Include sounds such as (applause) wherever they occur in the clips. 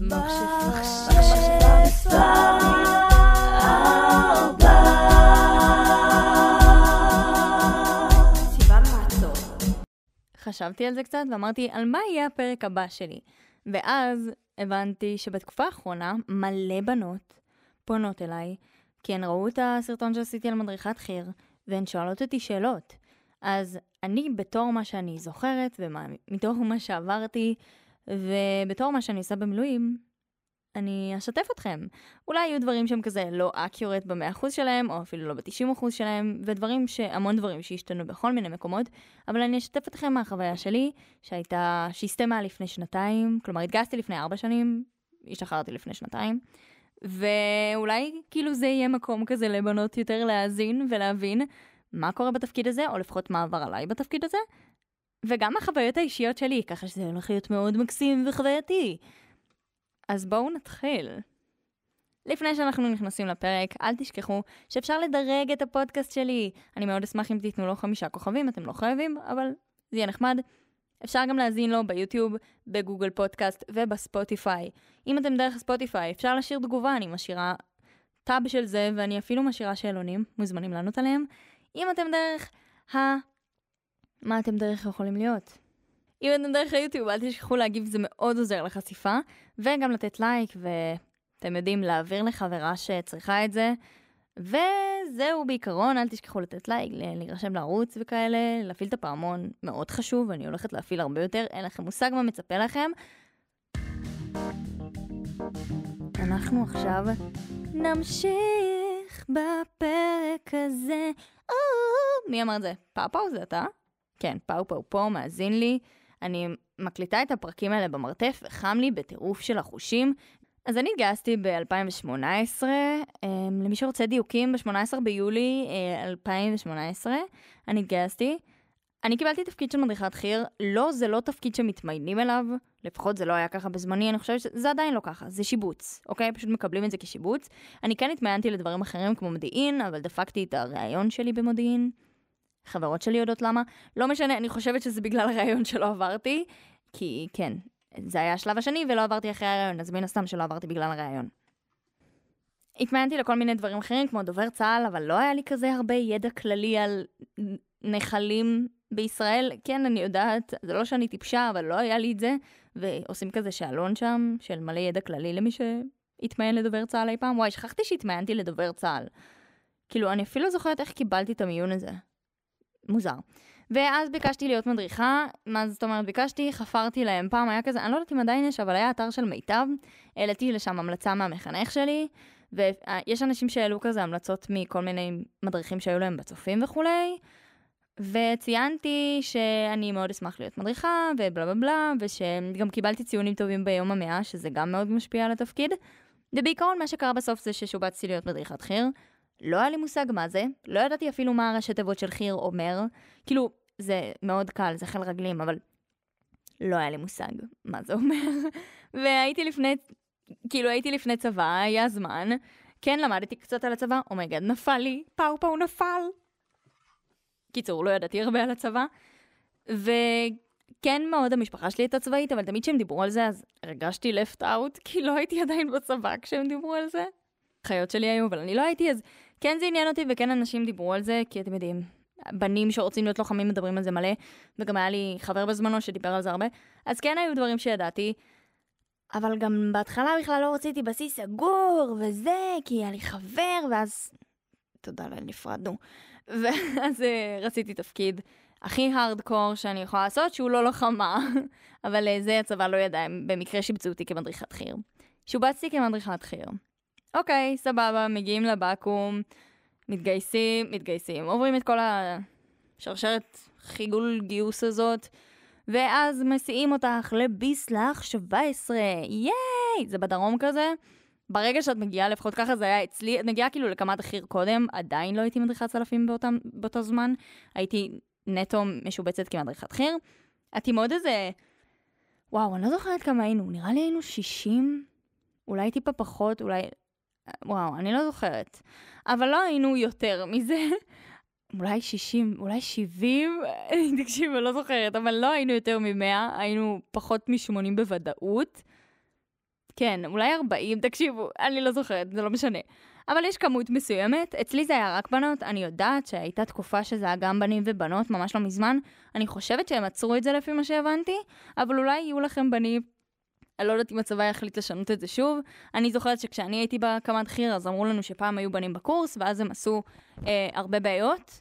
חשבתי על זה קצת ואמרתי, על מה יהיה הפרק הבא שלי? ואז הבנתי שבתקופה האחרונה מלא בנות פונות אליי, כי הן ראו את הסרטון שעשיתי על מדריכת חי"ר, והן שואלות אותי שאלות. אז אני בתור מה שאני זוכרת, ומתוך מה שעברתי, ובתור מה שאני עושה במילואים, אני אשתף אתכם. אולי יהיו דברים שהם כזה לא אקיורט ב-100% שלהם, או אפילו לא ב-90% שלהם, ודברים ש... המון דברים שהשתנו בכל מיני מקומות, אבל אני אשתף אתכם מהחוויה שלי, שהייתה, שהסתיימה לפני שנתיים, כלומר התגייסתי לפני 4 שנים, השתחררתי לפני שנתיים, ואולי כאילו זה יהיה מקום כזה לבנות יותר להאזין ולהבין מה קורה בתפקיד הזה, או לפחות מה עבר עליי בתפקיד הזה, וגם החוויות האישיות שלי, ככה שזה הולך להיות מאוד מקסים וחווייתי. אז בואו נתחיל. לפני שאנחנו נכנסים לפרק, אל תשכחו שאפשר לדרג את הפודקאסט שלי. אני מאוד אשמח אם תיתנו לו חמישה כוכבים, אתם לא חייבים, אבל זה יהיה נחמד. אפשר גם להזין לו ביוטיוב, בגוגל פודקאסט ובספוטיפיי. אם אתם דרך ספוטיפיי, אפשר להשאיר תגובה, אני משאירה טאב של זה, ואני אפילו משאירה שאלונים, מוזמנים לענות עליהם. אם אתם דרך ה... מה אתם דרך יכולים להיות? אם אתם דרך היוטיוב, אל תשכחו להגיב, זה מאוד עוזר לחשיפה, וגם לתת לייק, ואתם יודעים, להעביר לחברה שצריכה את זה. וזהו בעיקרון, אל תשכחו לתת לייק, להירשם לערוץ וכאלה, להפעיל את הפעמון, מאוד חשוב, אני הולכת להפעיל הרבה יותר, אין לכם מושג מה מצפה לכם. אנחנו עכשיו נמשיך בפרק הזה. מי אמר את זה? פאו זה אתה? כן, פאו פאו פה, מאזין לי. אני מקליטה את הפרקים האלה במרתף, וחם לי בטירוף של החושים. אז אני התגייסתי ב-2018, אמ, למי שרוצה דיוקים, ב-18 ביולי 2018 אה, אני התגייסתי. אני קיבלתי תפקיד של מדריכת חי"ר, לא, זה לא תפקיד שמתמיינים אליו, לפחות זה לא היה ככה בזמני, אני חושבת שזה עדיין לא ככה, זה שיבוץ, אוקיי? פשוט מקבלים את זה כשיבוץ. אני כן התמיינתי לדברים אחרים כמו מודיעין, אבל דפקתי את הראיון שלי במודיעין. חברות שלי יודעות למה. לא משנה, אני חושבת שזה בגלל הראיון שלא עברתי, כי כן, זה היה השלב השני ולא עברתי אחרי הראיון, אז מן הסתם שלא עברתי בגלל הראיון. התמיינתי לכל מיני דברים אחרים, כמו דובר צה"ל, אבל לא היה לי כזה הרבה ידע כללי על נחלים בישראל. כן, אני יודעת, זה לא שאני טיפשה, אבל לא היה לי את זה. ועושים כזה שאלון שם, של מלא ידע כללי למי שהתמיין לדובר צה"ל אי פעם. וואי, שכחתי שהתמיינתי לדובר צה"ל. כאילו, אני אפילו זוכרת איך קיבלתי את המיון הזה. מוזר. ואז ביקשתי להיות מדריכה, מה זאת אומרת ביקשתי? חפרתי להם. פעם היה כזה, אני לא יודעת אם עדיין יש, אבל היה אתר של מיטב, העליתי לשם המלצה מהמחנך שלי, ויש אנשים שהעלו כזה המלצות מכל מיני מדריכים שהיו להם בצופים וכולי, וציינתי שאני מאוד אשמח להיות מדריכה, ובלה בלה בלה, ושגם קיבלתי ציונים טובים ביום המאה, שזה גם מאוד משפיע על התפקיד. ובעיקרון מה שקרה בסוף זה ששובצתי להיות מדריכת חי"ר. לא היה לי מושג מה זה, לא ידעתי אפילו מה הראשי תיבות של חי"ר אומר. כאילו, זה מאוד קל, זה חיל רגלים, אבל לא היה לי מושג מה זה אומר. (laughs) והייתי לפני, כאילו הייתי לפני צבא, היה זמן. כן, למדתי קצת על הצבא, אומייגד, נפל לי, פאו פאו נפל. קיצור, לא ידעתי הרבה על הצבא. וכן מאוד המשפחה שלי הייתה צבאית, אבל תמיד כשהם דיברו על זה, אז הרגשתי left out, כי לא הייתי עדיין בצבא כשהם דיברו על זה. חיות שלי היו, אבל אני לא הייתי, אז כן זה עניין אותי, וכן אנשים דיברו על זה, כי אתם יודעים, בנים שרוצים להיות לוחמים מדברים על זה מלא, וגם היה לי חבר בזמנו שדיבר על זה הרבה, אז כן היו דברים שידעתי, אבל גם בהתחלה בכלל לא רציתי בסיס סגור, וזה, כי היה לי חבר, ואז... תודה לאל, נפרדנו. (laughs) ואז אה, רציתי תפקיד הכי הארדקור שאני יכולה לעשות, שהוא לא לוחמה, (laughs) אבל אה, זה הצבא לא ידע, במקרה שיבצו אותי כמדריכת חי"ר. שובצתי כמדריכת חי"ר. אוקיי, סבבה, מגיעים לבקו"ם, מתגייסים, מתגייסים, עוברים את כל השרשרת חיגול גיוס הזאת, ואז מסיעים אותך לביסלח 17, ייי! זה בדרום כזה. ברגע שאת מגיעה, לפחות ככה זה היה אצלי, את מגיעה כאילו לקמת החי"ר קודם, עדיין לא הייתי מדריכת צלפים באותם, באותו זמן, הייתי נטו משובצת כמדריכת חי"ר. את עם עוד איזה... וואו, אני לא זוכרת כמה היינו, נראה לי היינו 60, אולי טיפה פחות, אולי וואו, אני לא זוכרת. אבל לא היינו יותר מזה. אולי 60, אולי 70, תקשיב, אני לא זוכרת, אבל לא היינו יותר מ-100, היינו פחות מ-80 בוודאות. כן, אולי 40, תקשיבו, אני לא זוכרת, זה לא משנה. אבל יש כמות מסוימת, אצלי זה היה רק בנות, אני יודעת שהייתה תקופה שזה היה גם בנים ובנות, ממש לא מזמן. אני חושבת שהם עצרו את זה לפי מה שהבנתי, אבל אולי יהיו לכם בנים אני לא יודעת אם הצבא יחליט לשנות את זה שוב. אני זוכרת שכשאני הייתי בקמ"ד חי"ר, אז אמרו לנו שפעם היו בנים בקורס, ואז הם עשו אה, הרבה בעיות,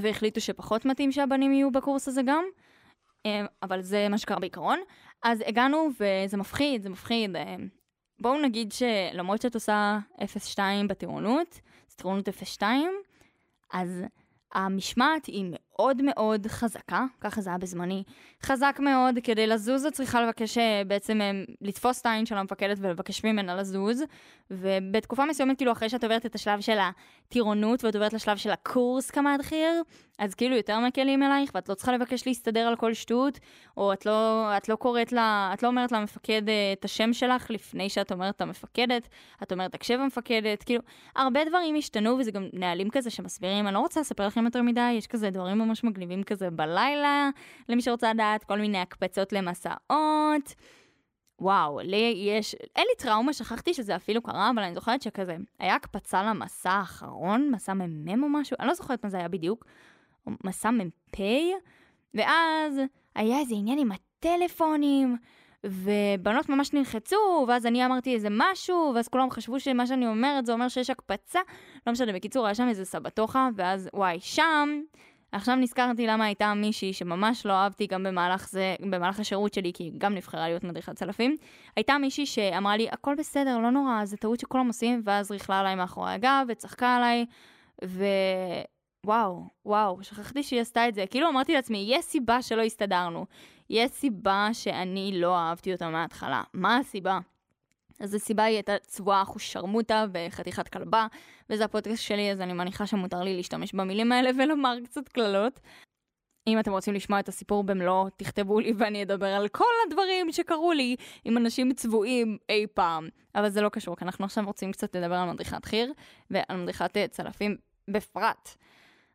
והחליטו שפחות מתאים שהבנים יהיו בקורס הזה גם. אה, אבל זה מה שקרה בעיקרון. אז הגענו, וזה מפחיד, זה מפחיד. אה, בואו נגיד שלמרות שאת עושה 0.2 בטירונות, זה טירונות 0.2, אז המשמעת היא מאוד מאוד חזקה, ככה זה היה בזמני, חזק מאוד, כדי לזוז את צריכה לבקש אה, בעצם אה, לתפוס את העין של המפקדת ולבקש ממנה לזוז, ובתקופה מסוימת, כאילו אחרי שאת עוברת את השלב של הטירונות ואת עוברת לשלב של הקורס כמעט חי"ר, אז כאילו יותר מקלים אלייך, ואת לא צריכה לבקש להסתדר על כל שטות, או את לא, את לא קוראת לה, את לא אומרת למפקד אה, את השם שלך לפני שאת אומרת למפקדת, את אומרת תקשב המפקדת, כאילו, הרבה דברים השתנו, וזה גם נהלים כזה שמסבירים, אני לא רוצה לספר לכם יותר מדי, יש כזה דברים ממש מגניבים כזה בלילה, למי שרוצה לדעת, כל מיני הקפצות למסעות. וואו, לי יש, אין לי טראומה, שכחתי שזה אפילו קרה, אבל אני זוכרת שכזה, היה הקפצה למסע האחרון, מסע מ"מ או משהו, אני לא זוכרת מה זה היה בדיוק, מסע מ"פ, ואז היה איזה עניין עם הטלפונים, ובנות ממש נלחצו, ואז אני אמרתי איזה משהו, ואז כולם חשבו שמה שאני אומרת זה אומר שיש הקפצה. לא משנה, בקיצור, היה שם איזה סבתוכה, ואז וואי, שם עכשיו נזכרתי למה הייתה מישהי שממש לא אהבתי גם במהלך זה, במהלך השירות שלי, כי היא גם נבחרה להיות מדריכת צלפים. הייתה מישהי שאמרה לי, הכל בסדר, לא נורא, זה טעות שכולם עושים, ואז ריכלה עליי מאחורי הגב וצחקה עליי, ווואו, וואו, שכחתי שהיא עשתה את זה. כאילו אמרתי לעצמי, יש סיבה שלא הסתדרנו. יש סיבה שאני לא אהבתי אותה מההתחלה. מה הסיבה? אז הסיבה היא הייתה צבועה אחושרמוטה וחתיכת כלבה, וזה הפודקאסט שלי, אז אני מניחה שמותר לי להשתמש במילים האלה ולומר קצת קללות. אם אתם רוצים לשמוע את הסיפור במלואו, תכתבו לי ואני אדבר על כל הדברים שקרו לי עם אנשים צבועים אי פעם. אבל זה לא קשור, כי אנחנו עכשיו רוצים קצת לדבר על מדריכת חי"ר ועל מדריכת צלפים בפרט.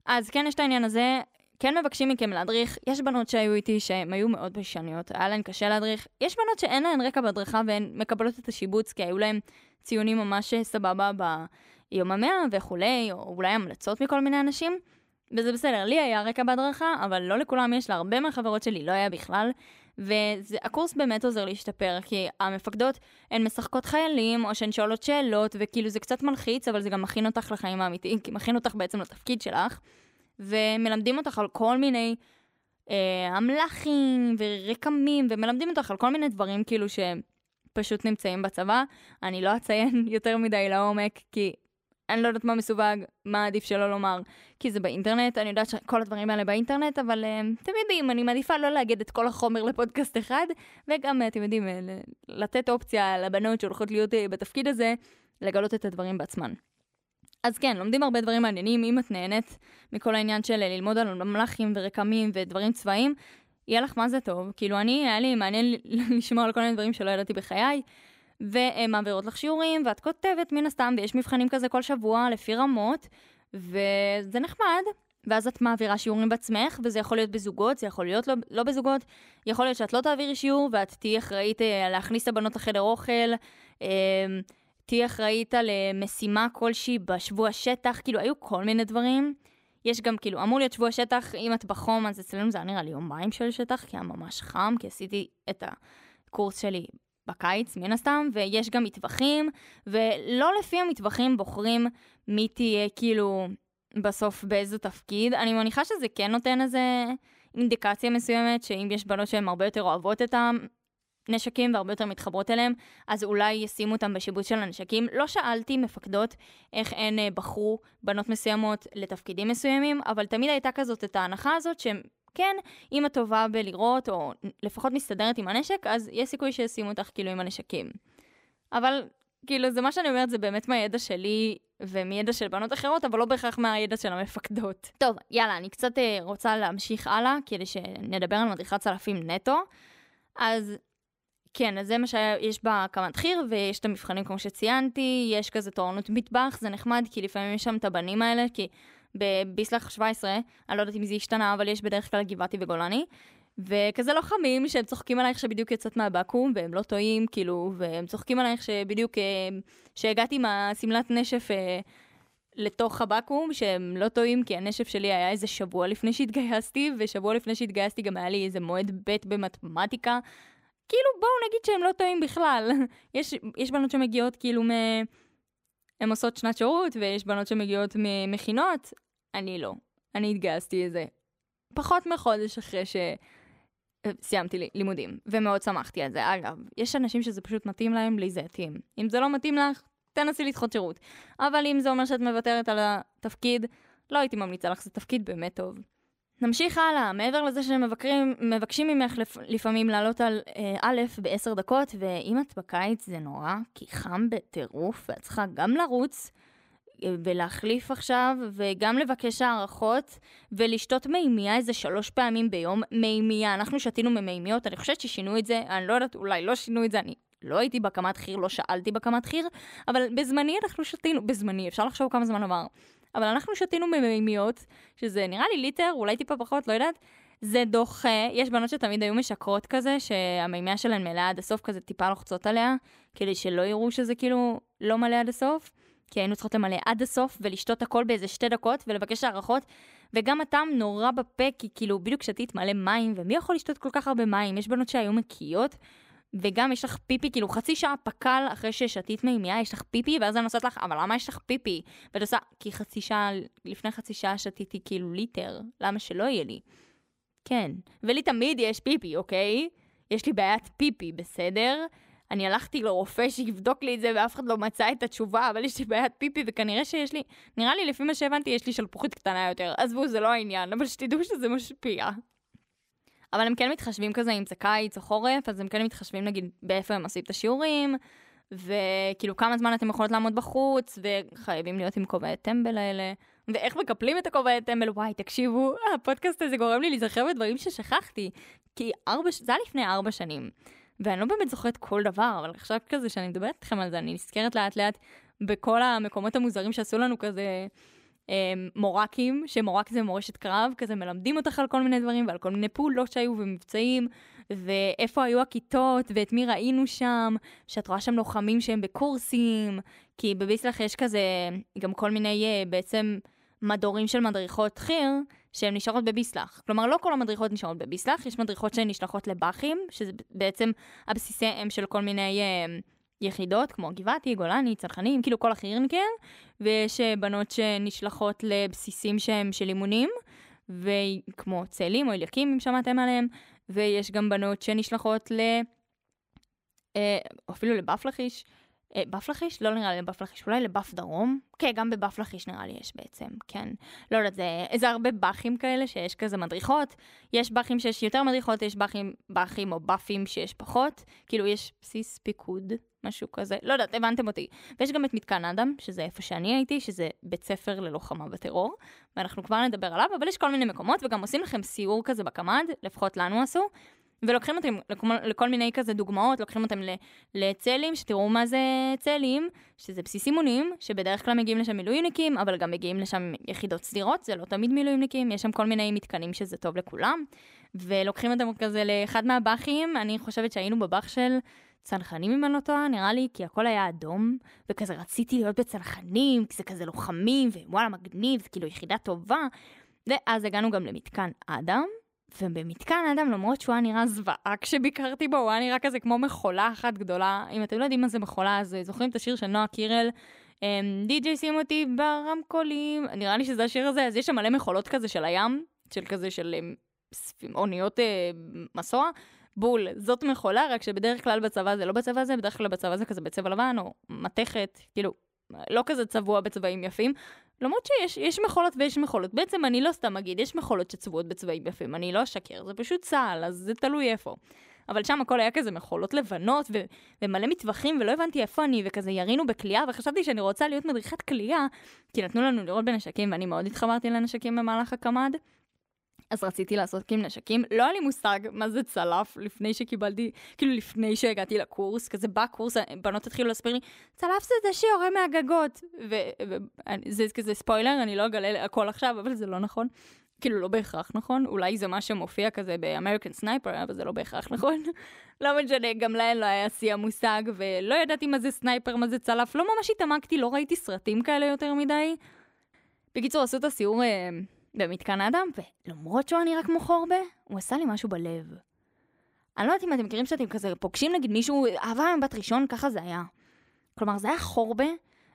אז כן, יש את העניין הזה, כן מבקשים מכם להדריך, יש בנות שהיו איתי שהן היו מאוד ביישניות, היה להן קשה להדריך, יש בנות שאין להן רקע בהדרכה והן מקבלות את השיבוץ כי היו להן ציונים ממש סבבה ביום המאה וכולי, או אולי המלצות מכל מיני אנשים, וזה בסדר, לי היה רקע בהדרכה, אבל לא לכולם יש, להרבה מהחברות שלי לא היה בכלל, והקורס באמת עוזר להשתפר, כי המפקדות הן משחקות חיילים, או שהן שואלות שאלות, וכאילו זה קצת מלחיץ, אבל זה גם מכין אותך לחיים האמיתיים, כי מכין אותך בעצם לתפקיד שלך. ומלמדים אותך על כל מיני אה, אמל"חים ורקמים, ומלמדים אותך על כל מיני דברים כאילו שפשוט נמצאים בצבא. אני לא אציין (laughs) יותר מדי לעומק, כי אני לא יודעת מה מסווג, מה עדיף שלא לומר, כי זה באינטרנט, אני יודעת שכל הדברים האלה באינטרנט, אבל uh, אתם יודעים, אני מעדיפה לא להגיד את כל החומר לפודקאסט אחד, וגם, uh, אתם יודעים, uh, לתת אופציה לבנות שהולכות להיות uh, בתפקיד הזה, לגלות את הדברים בעצמן. אז כן, לומדים הרבה דברים מעניינים, אם את נהנית מכל העניין של ללמוד על ממלכים ורקמים ודברים צבאיים, יהיה לך מה זה טוב. כאילו אני, היה לי מעניין (laughs) לשמוע על כל מיני דברים שלא ידעתי בחיי, והן מעבירות לך שיעורים, ואת כותבת מן הסתם, ויש מבחנים כזה כל שבוע לפי רמות, וזה נחמד. ואז את מעבירה שיעורים בעצמך, וזה יכול להיות בזוגות, זה יכול להיות לא, לא בזוגות, יכול להיות שאת לא תעבירי שיעור, ואת תהיי אחראית אה, להכניס את הבנות לחדר אוכל, אה, תהיי אחראית על אה, משימה כלשהי בשבוע שטח, כאילו היו כל מיני דברים. יש גם כאילו, אמור להיות שבוע שטח, אם את בחום, אז אצלנו זה היה נראה לי יומיים של שטח, כי היה ממש חם, כי עשיתי את הקורס שלי בקיץ, מן הסתם, ויש גם מטווחים, ולא לפי המטווחים בוחרים מי תהיה כאילו בסוף באיזה תפקיד. אני מניחה שזה כן נותן איזה אינדיקציה מסוימת, שאם יש בנות שהן הרבה יותר אוהבות את נשקים והרבה יותר מתחברות אליהם, אז אולי ישימו אותם בשיבוץ של הנשקים. לא שאלתי מפקדות איך הן אה, בחרו בנות מסוימות לתפקידים מסוימים, אבל תמיד הייתה כזאת את ההנחה הזאת שהם... כן, אם את טובה בלראות, או לפחות מסתדרת עם הנשק, אז יש סיכוי שישימו אותך כאילו עם הנשקים. אבל כאילו, זה מה שאני אומרת, זה באמת מהידע שלי ומידע של בנות אחרות, אבל לא בהכרח מהידע של המפקדות. טוב, יאללה, אני קצת אה, רוצה להמשיך הלאה, כדי שנדבר על מדריכת צלפים נטו. אז כן, אז זה מה שיש בהקמת חי"ר, ויש את המבחנים כמו שציינתי, יש כזה תורנות מטבח, זה נחמד, כי לפעמים יש שם את הבנים האלה, כי בביסלח 17, אני לא יודעת אם זה השתנה, אבל יש בדרך כלל גבעתי וגולני, וכזה לוחמים שהם צוחקים עלייך שבדיוק יצאת מהבקו"ם, והם לא טועים, כאילו, והם צוחקים עלייך שבדיוק, אה, שהגעתי עם השמלת נשף אה, לתוך הבקו"ם, שהם לא טועים, כי הנשף שלי היה איזה שבוע לפני שהתגייסתי, ושבוע לפני שהתגייסתי גם היה לי איזה מועד ב' במתמטיקה. כאילו, בואו נגיד שהם לא טועים בכלל. (laughs) יש, יש בנות שמגיעות כאילו מ... הן עושות שנת שירות, ויש בנות שמגיעות ממכינות. אני לא. אני התגייסתי איזה פחות מחודש אחרי שסיימתי לי, לימודים, ומאוד שמחתי על זה. אגב, יש אנשים שזה פשוט מתאים להם, לי זה יתאים. אם זה לא מתאים לך, תנסי לדחות שירות. אבל אם זה אומר שאת מוותרת על התפקיד, לא הייתי ממליצה לך, זה תפקיד באמת טוב. נמשיך הלאה, מעבר לזה שמבקשים ממך לפ, לפעמים לעלות על אה, א' בעשר דקות, ואם את בקיץ זה נורא, כי חם בטירוף, ואת צריכה גם לרוץ אה, ולהחליף עכשיו, וגם לבקש הערכות, ולשתות מימייה איזה שלוש פעמים ביום. מימייה, אנחנו שתינו ממימיות, אני חושבת ששינו את זה, אני לא יודעת, אולי לא שינו את זה, אני לא הייתי בקמת חי"ר, לא שאלתי בקמת חי"ר, אבל בזמני אנחנו שתינו, בזמני, אפשר לחשוב כמה זמן עבר. אבל אנחנו שתינו ממימיות, שזה נראה לי ליטר, אולי טיפה פחות, לא יודעת. זה דוחה, יש בנות שתמיד היו משקרות כזה, שהמימיה שלהן מלאה עד הסוף, כזה טיפה לוחצות עליה, כדי שלא יראו שזה כאילו לא מלא עד הסוף. כי היינו צריכות למלא עד הסוף ולשתות הכל באיזה שתי דקות ולבקש הערכות. וגם הטעם נורא בפה, כי כאילו בדיוק שתית מלא מים, ומי יכול לשתות כל כך הרבה מים? יש בנות שהיו מקיאות, וגם יש לך פיפי, כאילו חצי שעה פקל אחרי ששתית מימייה, יש לך פיפי, ואז אני נוסעת לך, אבל למה יש לך פיפי? ואת עושה, כי חצי שעה, לפני חצי שעה שתיתי כאילו ליטר, למה שלא יהיה לי? כן, ולי תמיד יש פיפי, אוקיי? יש לי בעיית פיפי, בסדר? אני הלכתי לרופא שיבדוק לי את זה ואף אחד לא מצא את התשובה, אבל יש לי בעיית פיפי וכנראה שיש לי, נראה לי לפי מה שהבנתי יש לי שלפוחית קטנה יותר. עזבו, זה לא העניין, אבל שתדעו שזה משפיע. אבל הם כן מתחשבים כזה אם זה קיץ או חורף, אז הם כן מתחשבים נגיד באיפה הם עושים את השיעורים, וכאילו כמה זמן אתם יכולות לעמוד בחוץ, וחייבים להיות עם כובעי טמבל האלה, ואיך מקפלים את הכובעי טמבל, וואי, תקשיבו, הפודקאסט הזה גורם לי להיזכר בדברים ששכחתי, כי ארבע, זה היה לפני ארבע שנים, ואני לא באמת זוכרת כל דבר, אבל עכשיו כזה שאני מדברת איתכם על זה, אני נזכרת לאט לאט בכל המקומות המוזרים שעשו לנו כזה. אמ, מורקים, שמורק זה מורשת קרב, כזה מלמדים אותך על כל מיני דברים ועל כל מיני פעולות שהיו ומבצעים, ואיפה היו הכיתות ואת מי ראינו שם, שאת רואה שם לוחמים שהם בקורסים, כי בביסלח יש כזה גם כל מיני אה, בעצם מדורים של מדריכות חי"ר, שהן נשארות בביסלח. כלומר, לא כל המדריכות נשארות בביסלח, יש מדריכות שהן נשלחות לבאחים, שזה בעצם הבסיסי אם של כל מיני... אה, יחידות כמו גבעתי, גולני, צנחנים, כאילו כל החי"רניקים, ויש אה, בנות שנשלחות לבסיסים שהם של אימונים, וכמו צאלים או אליקים, אם שמעתם עליהם, ויש גם בנות שנשלחות ל... אה, אפילו לבאף לכיש. אה, באף לכיש? לא נראה לי לבאף לכיש, אולי לבאף דרום? כן, גם בבאף לכיש נראה לי יש בעצם, כן. לא יודעת, זה, זה הרבה באחים כאלה שיש כזה מדריכות. יש באחים שיש יותר מדריכות, יש באחים או באפים שיש פחות. כאילו, יש בסיס פיקוד משהו כזה, לא יודעת, הבנתם אותי. ויש גם את מתקן אדם, שזה איפה שאני הייתי, שזה בית ספר ללוחמה בטרור, ואנחנו כבר נדבר עליו, אבל יש כל מיני מקומות, וגם עושים לכם סיור כזה בקמ"ד, לפחות לנו עשו, ולוקחים אותם לכל, לכל מיני כזה דוגמאות, לוקחים אותם לצלים, שתראו מה זה צלים, שזה בסיס אימונים, שבדרך כלל מגיעים לשם מילואימניקים, אבל גם מגיעים לשם יחידות סדירות, זה לא תמיד מילואימניקים, יש שם כל מיני מתקנים שזה טוב לכולם, ולוקחים אותם כזה לאחד מהבאחים, אני חושבת שהיינו בבאח של צנחנים אם אני לא טועה, נראה לי, כי הכל היה אדום, וכזה רציתי להיות בצנחנים, כי זה כזה לוחמים, ווואלה מגניב, זה כאילו יחידה טובה. ואז הגענו גם למתקן אדם, ובמתקן אדם, למרות שהוא היה נראה זוועה כשביקרתי בו, הוא היה נראה כזה כמו מכולה אחת גדולה. אם אתם לא יודעים מה זה מכולה, אז זוכרים את השיר של נועה קירל, די.ג'יי אמ, שים אותי ברמקולים, נראה לי שזה השיר הזה, אז יש שם מלא מכולות כזה של הים, של כזה של אמ, אוניות אה, מסוע, בול, זאת מכולה, רק שבדרך כלל בצבא זה לא בצבא הזה, בדרך כלל בצבא זה כזה בצבע לבן או מתכת, כאילו, לא כזה צבוע בצבעים יפים. למרות שיש מכולות ויש מכולות. בעצם אני לא סתם אגיד, יש מכולות שצבועות בצבעים יפים, אני לא אשקר, זה פשוט צה"ל, אז זה תלוי איפה. אבל שם הכל היה כזה מכולות לבנות ו- ומלא מטווחים, ולא הבנתי איפה אני, וכזה ירינו בכלייה, וחשבתי שאני רוצה להיות מדריכת כלייה, כי נתנו לנו לראות בנשקים, ואני מאוד התחברתי לנשקים במהלך הקמ"ד. אז רציתי לעשות עם נשקים. לא היה לי מושג מה זה צלף לפני שקיבלתי, כאילו לפני שהגעתי לקורס, כזה בקורס, בנות התחילו להסביר לי, צלף זה זה שיורה מהגגות. וזה כזה ספוילר, אני לא אגלה הכל עכשיו, אבל זה לא נכון. כאילו, לא בהכרח נכון, אולי זה מה שמופיע כזה ב American Sniper, אבל זה לא בהכרח נכון. (laughs) לא משנה, גם להן לא היה שיא המושג, ולא ידעתי מה זה sniper, מה זה צלף, לא ממש התעמקתי, לא ראיתי סרטים כאלה יותר מדי. בקיצור, עשו את הסיור אה, במתקן האדם, ולמרות שהוא נראה כמו חורבה, הוא עשה לי משהו בלב. אני לא יודעת אם אתם מכירים שאתם כזה פוגשים נגיד מישהו, אהבה מבת ראשון, ככה זה היה. כלומר, זה היה חורבה,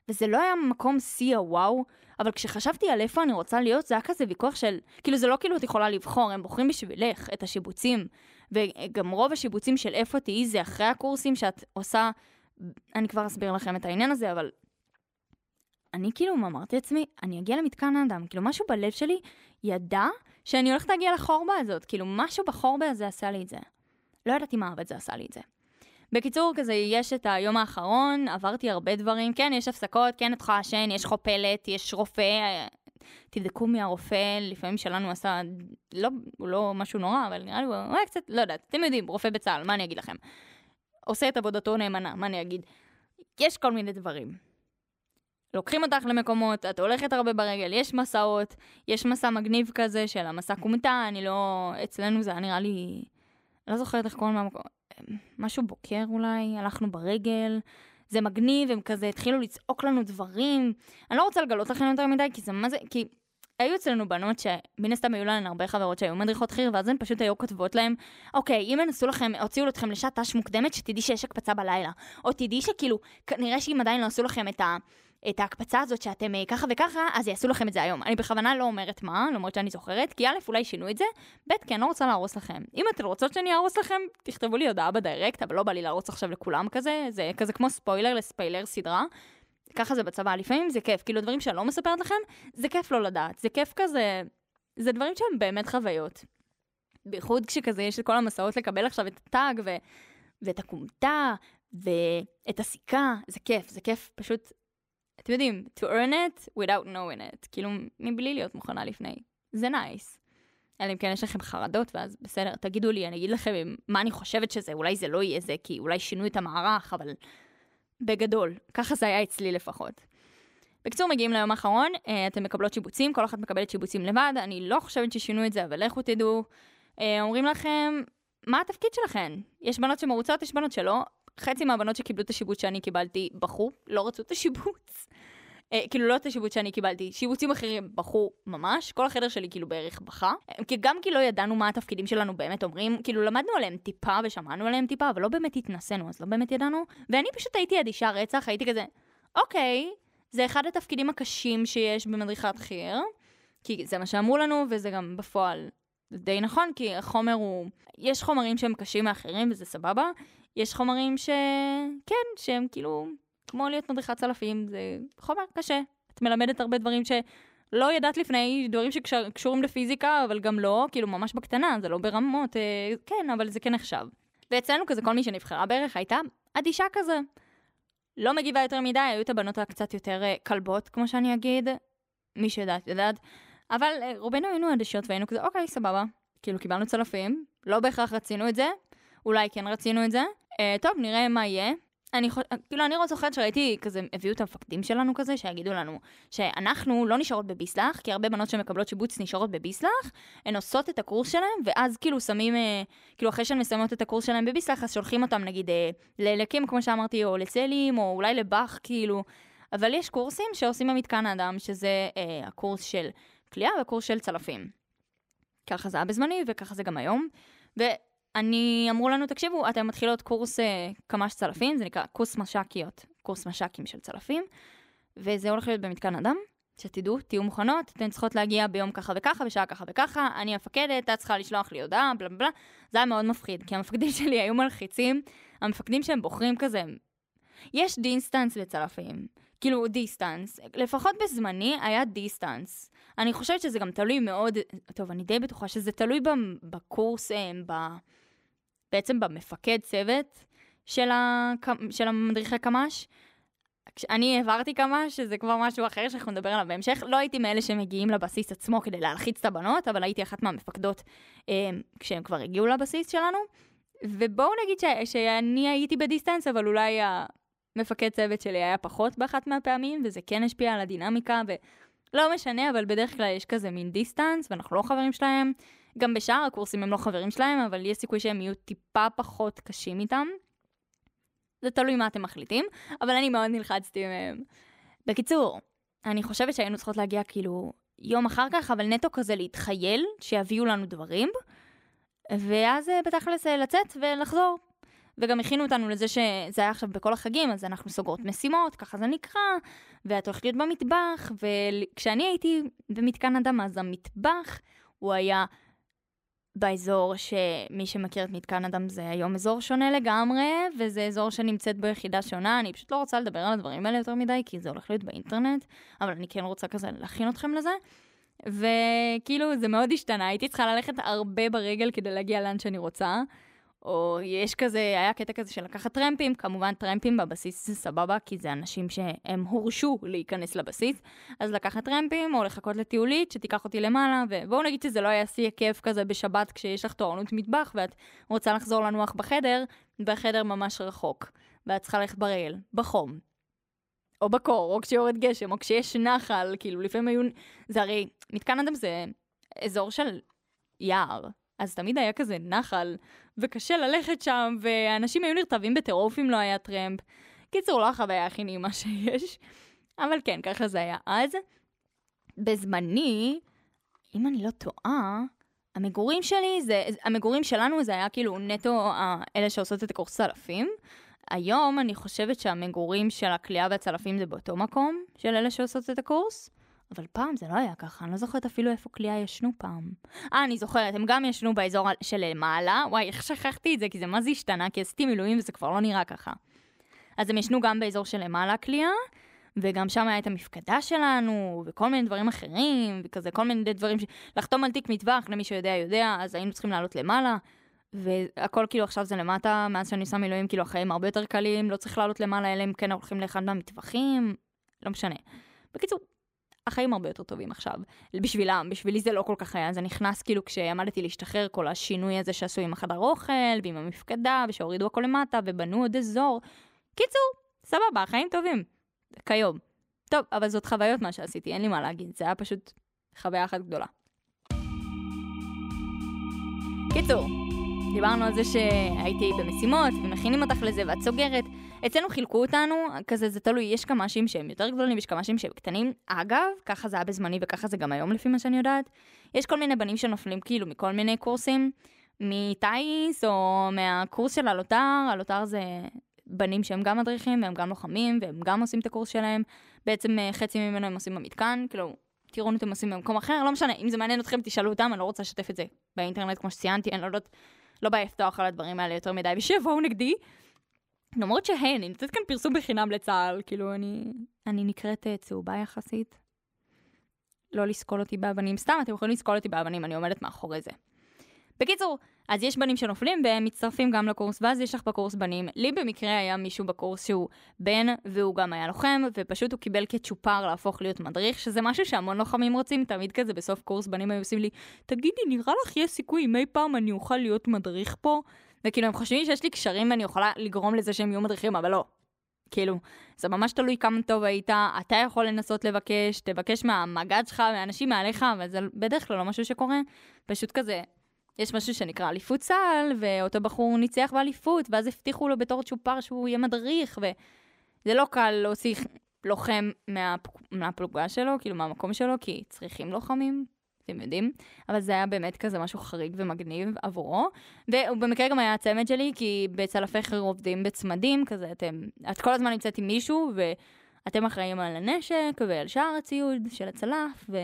וזה לא היה מקום שיא הוואו, אבל כשחשבתי על איפה אני רוצה להיות, זה היה כזה ויכוח של, כאילו זה לא כאילו את יכולה לבחור, הם בוחרים בשבילך את השיבוצים. וגם רוב השיבוצים של איפה תהיי זה אחרי הקורסים שאת עושה, אני כבר אסביר לכם את העניין הזה, אבל אני כאילו אמרתי לעצמי, אני אגיע למתקן האדם, כאילו משהו בלב שלי ידע שאני הולכת להגיע לחורבה הזאת, כאילו משהו בחורבה הזה עשה לי את זה. לא ידעתי מה, אבל זה עשה לי את זה. בקיצור, כזה, יש את היום האחרון, עברתי הרבה דברים, כן, יש הפסקות, כן, את יכולה לעשן, יש חופלת, יש רופא, תבדקו מי הרופא, לפעמים שלנו עשה, לא, הוא לא משהו נורא, אבל נראה לי הוא היה קצת, לא יודעת, אתם יודעים, רופא בצה"ל, מה אני אגיד לכם? עושה את עבודתו נאמנה, מה אני אגיד? יש כל מיני דברים. לוקחים אותך למקומות, את הולכת הרבה ברגל, יש מסעות, יש מסע מגניב כזה של המסע כומתה, אני לא... אצלנו זה היה נראה לי... לא זוכרת איך קוראים למקום, משהו בוקר אולי, הלכנו ברגל, זה מגניב, הם כזה התחילו לצעוק לנו דברים. אני לא רוצה לגלות לכם יותר מדי, כי זה מה זה, כי היו אצלנו בנות שמן הסתם היו להן הרבה חברות שהיו מדריכות חי"ר, ואז הן פשוט היו כותבות להן, אוקיי, אם ינסו לכם, הוציאו אתכם לשעת ת"ש מוקדמת, שתדעי שיש הקפצה בלילה. או תדעי שכאילו, כנראה שאם עדיין לא עשו לכם את ה... את ההקפצה הזאת שאתם אה, ככה וככה, אז יעשו לכם את זה היום. אני בכוונה לא אומרת מה, למרות שאני זוכרת, כי א', אולי שינו את זה, ב', כי אני לא רוצה להרוס לכם. אם אתן רוצות שאני אהרוס לכם, תכתבו לי הודעה בדיירקט, אבל לא בא לי להרוס עכשיו לכולם כזה, זה כזה כמו ספוילר לספיילר סדרה. ככה זה בצבא, לפעמים זה כיף, כאילו דברים שאני לא מספרת לכם, זה כיף לא לדעת, זה כיף כזה, זה דברים שהם באמת חוויות. בייחוד כשכזה יש את כל המסעות לקבל עכשיו את הטאג ו... ואת הכומתה ואת הסיכה, זה כיף, זה כיף פשוט אתם יודעים, to earn it without knowing it, כאילו מבלי להיות מוכנה לפני. זה נייס. אלא אם כן יש לכם חרדות, ואז בסדר, תגידו לי, אני אגיד לכם מה אני חושבת שזה, אולי זה לא יהיה זה, כי אולי שינו את המערך, אבל בגדול, ככה זה היה אצלי לפחות. בקיצור, מגיעים ליום האחרון, אה, אתם מקבלות שיבוצים, כל אחת מקבלת שיבוצים לבד, אני לא חושבת ששינו את זה, אבל לכו תדעו. אה, אומרים לכם, מה התפקיד שלכם? יש בנות שמרוצות, יש בנות שלא. חצי מהבנות שקיבלו את השיבוץ שאני קיבלתי בכו, לא רצו את השיבוץ. אה, כאילו לא את השיבוץ שאני קיבלתי, שיבוצים אחרים בכו ממש, כל החדר שלי כאילו בערך בכה. אה, כי גם כי לא ידענו מה התפקידים שלנו באמת אומרים, כאילו למדנו עליהם טיפה ושמענו עליהם טיפה, אבל לא באמת התנסינו, אז לא באמת ידענו. ואני פשוט הייתי אדישה רצח, הייתי כזה, אוקיי, זה אחד התפקידים הקשים שיש במדריכת חי"ר, כי זה מה שאמרו לנו, וזה גם בפועל די נכון, כי החומר הוא... יש חומרים שהם קשים מאחרים, וזה סבבה. יש חומרים ש... כן, שהם כאילו, כמו להיות מדריכת צלפים, זה חומר קשה. את מלמדת הרבה דברים שלא ידעת לפני, דברים שקשורים לפיזיקה, אבל גם לא, כאילו ממש בקטנה, זה לא ברמות, אה, כן, אבל זה כן נחשב. ואצלנו כזה, כל מי שנבחרה בערך הייתה אדישה כזה. לא מגיבה יותר מדי, היו את הבנות הקצת יותר אה, כלבות, כמו שאני אגיד. מי שיודעת, יודעת. אבל אה, רובנו היינו אדישות והיינו כזה, אוקיי, סבבה. כאילו, קיבלנו צלפים, לא בהכרח רצינו את זה, אולי כן רצינו את זה. אה, טוב, נראה מה יהיה. אני חושבת, כאילו, אני זוכרת שראיתי כזה, הביאו את המפקדים שלנו כזה, שיגידו לנו שאנחנו לא נשארות בביסלח, כי הרבה בנות שמקבלות שיבוץ נשארות בביסלח, הן עושות את הקורס שלהם, ואז כאילו שמים, אה, כאילו אחרי שהן מסיימות את הקורס שלהם בביסלח, אז שולחים אותם נגיד אה, ללקים, כמו שאמרתי, או לצלים, או אולי לבאך, כאילו. אבל יש קורסים שעושים במתקן האדם, שזה אה, הקורס של כליאה והקורס של צלפים. ככה זה היה בזמני, וככה זה גם היום. ו... אני, אמרו לנו, תקשיבו, אתם מתחילות קורס אה, קמ"ש צלפים, זה נקרא קורס מש"קיות, קורס מש"קים של צלפים, וזה הולך להיות במתקן אדם, שתדעו, תהיו מוכנות, אתן צריכות להגיע ביום ככה וככה, בשעה ככה וככה, אני המפקדת, את צריכה לשלוח לי הודעה, בלה בלה. זה היה מאוד מפחיד, כי המפקדים (laughs) שלי היו מלחיצים, המפקדים שהם בוחרים כזה, יש דיסטנס לצלפים, כאילו דיסטנס, לפחות בזמני היה דיסטנס. אני חושבת שזה גם תלוי מאוד, טוב, אני די בטוחה שזה תלוי בקורס, אה, ב... בעצם במפקד צוות של, ה... של המדריכי קמ"ש. אני העברתי קמ"ש, שזה כבר משהו אחר שאנחנו נדבר עליו בהמשך. לא הייתי מאלה שמגיעים לבסיס עצמו כדי להלחיץ את הבנות, אבל הייתי אחת מהמפקדות אה, כשהם כבר הגיעו לבסיס שלנו. ובואו נגיד ש... שאני הייתי בדיסטנס, אבל אולי המפקד צוות שלי היה פחות באחת מהפעמים, וזה כן השפיע על הדינמיקה, לא משנה, אבל בדרך כלל יש כזה מין דיסטנס, ואנחנו לא חברים שלהם. גם בשאר הקורסים הם לא חברים שלהם, אבל יש סיכוי שהם יהיו טיפה פחות קשים איתם. זה תלוי מה אתם מחליטים, אבל אני מאוד נלחצתי מהם. בקיצור, אני חושבת שהיינו צריכות להגיע כאילו יום אחר כך, אבל נטו כזה להתחייל, שיביאו לנו דברים, ואז אה, בתכלס אה, לצאת ולחזור. וגם הכינו אותנו לזה שזה היה עכשיו בכל החגים, אז אנחנו סוגרות משימות, ככה זה נקרא, ואת הולכת להיות במטבח, וכשאני הייתי במתקן אדם, אז המטבח הוא היה באזור שמי שמכיר את מתקן אדם זה היום אזור שונה לגמרי, וזה אזור שנמצאת בו יחידה שונה, אני פשוט לא רוצה לדבר על הדברים האלה יותר מדי, כי זה הולך להיות באינטרנט, אבל אני כן רוצה כזה להכין אתכם לזה. וכאילו זה מאוד השתנה, הייתי צריכה ללכת הרבה ברגל כדי להגיע לאן שאני רוצה. או יש כזה, היה קטע כזה של לקחת טרמפים, כמובן טרמפים בבסיס זה סבבה, כי זה אנשים שהם הורשו להיכנס לבסיס, אז לקחת טרמפים או לחכות לטיולית שתיקח אותי למעלה, ובואו נגיד שזה לא היה שיא כיף כזה בשבת כשיש לך תורנות מטבח ואת רוצה לחזור לנוח בחדר, והחדר ממש רחוק, ואת צריכה ללכת ברגל, בחום. או בקור, או כשיורד גשם, או כשיש נחל, כאילו לפעמים היו... זה הרי, מתקן אדם זה אזור של יער, אז תמיד היה כזה נחל, וקשה ללכת שם, ואנשים היו נרטבים בטירוף אם לא היה טרמפ. קיצור, לא החוויה הכי נעימה (laughs) שיש, אבל כן, ככה זה היה אז. בזמני, אם אני לא טועה, המגורים שלי, זה, המגורים שלנו זה היה כאילו נטו אלה שעושות את הקורס צלפים. היום אני חושבת שהמגורים של הכלייה והצלפים זה באותו מקום של אלה שעושות את הקורס. אבל פעם זה לא היה ככה, אני לא זוכרת אפילו איפה כליאה ישנו פעם. אה, אני זוכרת, הם גם ישנו באזור של למעלה, וואי, איך שכחתי את זה, כי זה מה זה השתנה, כי עשיתי מילואים וזה כבר לא נראה ככה. אז הם ישנו גם באזור של למעלה כליאה, וגם שם היה את המפקדה שלנו, וכל מיני דברים אחרים, וכזה כל מיני דברים, ש... לחתום על תיק מטווח, למי שיודע יודע, אז היינו צריכים לעלות למעלה. והכל כאילו עכשיו זה למטה, מאז שאני עושה מילואים, כאילו החיים הרבה יותר קלים, לא צריך לעלות למעלה, אלא אם כן הולכים לאחד מהמטווחים, לא משנה. בקיצור, החיים הרבה יותר טובים עכשיו. בשבילם, בשבילי זה לא כל כך היה. זה נכנס כאילו כשעמדתי להשתחרר, כל השינוי הזה שעשו עם החדר אוכל, ועם המפקדה, ושהורידו הכל למטה, ובנו עוד אזור. קיצור, סבבה, החיים טובים. כיום. טוב, אבל זאת חוויות מה שעשיתי, אין לי מה להגיד, זה היה פשוט חוויה אחת גדולה. קיצור, דיברנו על זה שהייתי במשימות ומכינים אותך לזה ואת סוגרת. אצלנו חילקו אותנו, כזה זה תלוי, יש כמ"שים שהם יותר גדולים, יש כמ"שים שהם קטנים. אגב, ככה זה היה בזמני וככה זה גם היום לפי מה שאני יודעת. יש כל מיני בנים שנופלים כאילו מכל מיני קורסים, מטייס או מהקורס של הלוטר, הלוטר זה בנים שהם גם מדריכים והם גם לוחמים והם גם עושים את הקורס שלהם. בעצם אה, חצי ממנו הם עושים במתקן, כאילו, טירונות אתם עושים במקום אחר, לא משנה, אם זה מעניין אתכם תשאלו אותם, אני לא רוצה לשתף את זה באינטרנט כמו שציינתי, אני לא יודעת, לא בא לפתוח על הדברים האלה יותר מדי, (laughs) ושיבואו נגדי. למרות שהי, אני נותנת כאן פרסום בחינם לצה"ל, כאילו אני, אני נקראת אה, צהובה יחסית. לא לסקול אותי באבנים, סתם אתם יכולים לסקול אותי באבנים, אני עומדת מאחורי זה. בקיצור, אז יש בנים שנופלים והם מצטרפים גם לקורס, ואז יש לך בקורס בנים. לי במקרה היה מישהו בקורס שהוא בן, והוא גם היה לוחם, ופשוט הוא קיבל כצ'ופר להפוך להיות מדריך, שזה משהו שהמון לוחמים רוצים, תמיד כזה בסוף קורס בנים היו עושים לי, תגידי, נראה לך יש סיכוי אם אי פעם אני אוכל להיות מדריך פה? וכאילו, הם חושבים שיש לי קשרים ואני יכולה לגרום לזה שהם יהיו מדריכים, אבל לא. כאילו, זה ממש תלוי כמה טוב היית, אתה יכול לנסות לבקש, תבקש מהמג"ד שלך, מאנשים מעליך, אבל זה בדרך כלל לא משהו שקורה. פשוט כזה, יש משהו שנקרא אליפות צה"ל, ואותו בחור ניצח באליפות, ואז הבטיחו לו בתור צ'ופר שהוא יהיה מדריך, וזה לא קל להוציא לוחם מהפ... מהפלוגה שלו, כאילו מהמקום שלו, כי צריכים לוחמים, אתם יודעים, אבל זה היה באמת כזה משהו חריג ומגניב עבורו. והוא במקרה גם היה הצמד שלי, כי בצלפי חיר עובדים בצמדים, כזה אתם, את כל הזמן נמצאת עם מישהו, ואתם אחראים על הנשק ועל שאר הציוד של הצלף, ו...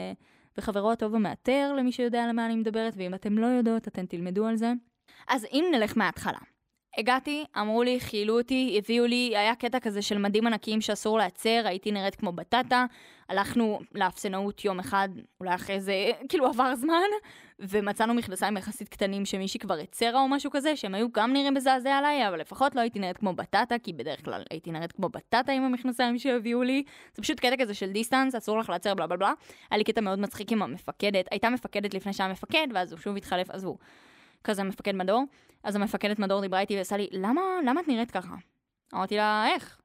וחברו הטוב המאתר, למי שיודע על מה אני מדברת, ואם אתם לא יודעות, אתן תלמדו על זה. אז אם נלך מההתחלה. הגעתי, אמרו לי, חיילו אותי, הביאו לי, היה קטע כזה של מדים ענקיים שאסור להצר, הייתי נראית כמו בטטה. הלכנו לאפסנאות יום אחד, אולי אחרי זה, (laughs) כאילו עבר זמן, ומצאנו מכנסיים יחסית קטנים שמישהי כבר הצרה או משהו כזה, שהם היו גם נראים מזעזע עליי, אבל לפחות לא הייתי נראית כמו בטטה, כי בדרך כלל הייתי נראית כמו בטטה עם המכנסיים שהביאו לי. זה פשוט קטע כזה של דיסטנס, אסור לך לעצר בלה בלה בלה. היה לי קטע מאוד מצחיק עם המפקדת, הייתה מפקדת לפני שהיה מפקד, ואז הוא שוב התחלף, עזבו. כזה מפקד מדור. אז המפקדת מדור דיברה איתי ועשה לי, למה, למה את נראית ככה? אמרתי לה, איך?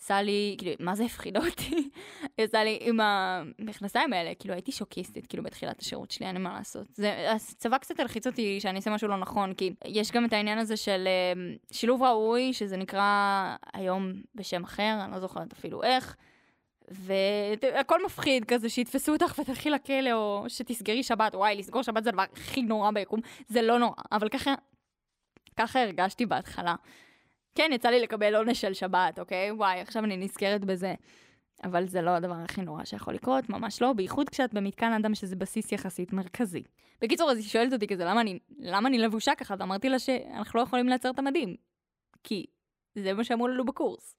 עשה לי, כאילו, מה זה הפחידה אותי? (laughs) עשה לי עם המכנסיים האלה, כאילו הייתי שוקיסטית, כאילו בתחילת השירות שלי, אין לי מה לעשות. זה, הצבא קצת הלחיץ אותי שאני אעשה משהו לא נכון, כי יש גם את העניין הזה של אה, שילוב ראוי, שזה נקרא היום בשם אחר, אני לא זוכרת אפילו איך. והכל מפחיד כזה, שיתפסו אותך ותלכי לכלא, או שתסגרי שבת, וואי, לסגור שבת זה הדבר הכי נורא ביקום, זה לא נורא, אבל ככה, ככה הרגשתי בהתחלה. כן, יצא לי לקבל עונש של שבת, אוקיי? וואי, עכשיו אני נזכרת בזה. אבל זה לא הדבר הכי נורא שיכול לקרות, ממש לא, בייחוד כשאת במתקן אדם שזה בסיס יחסית מרכזי. בקיצור, אז היא שואלת אותי כזה, למה אני, למה אני לבושה ככה? ואמרתי לה שאנחנו לא יכולים לייצר את המדים. כי זה מה שאמרו לנו בקורס.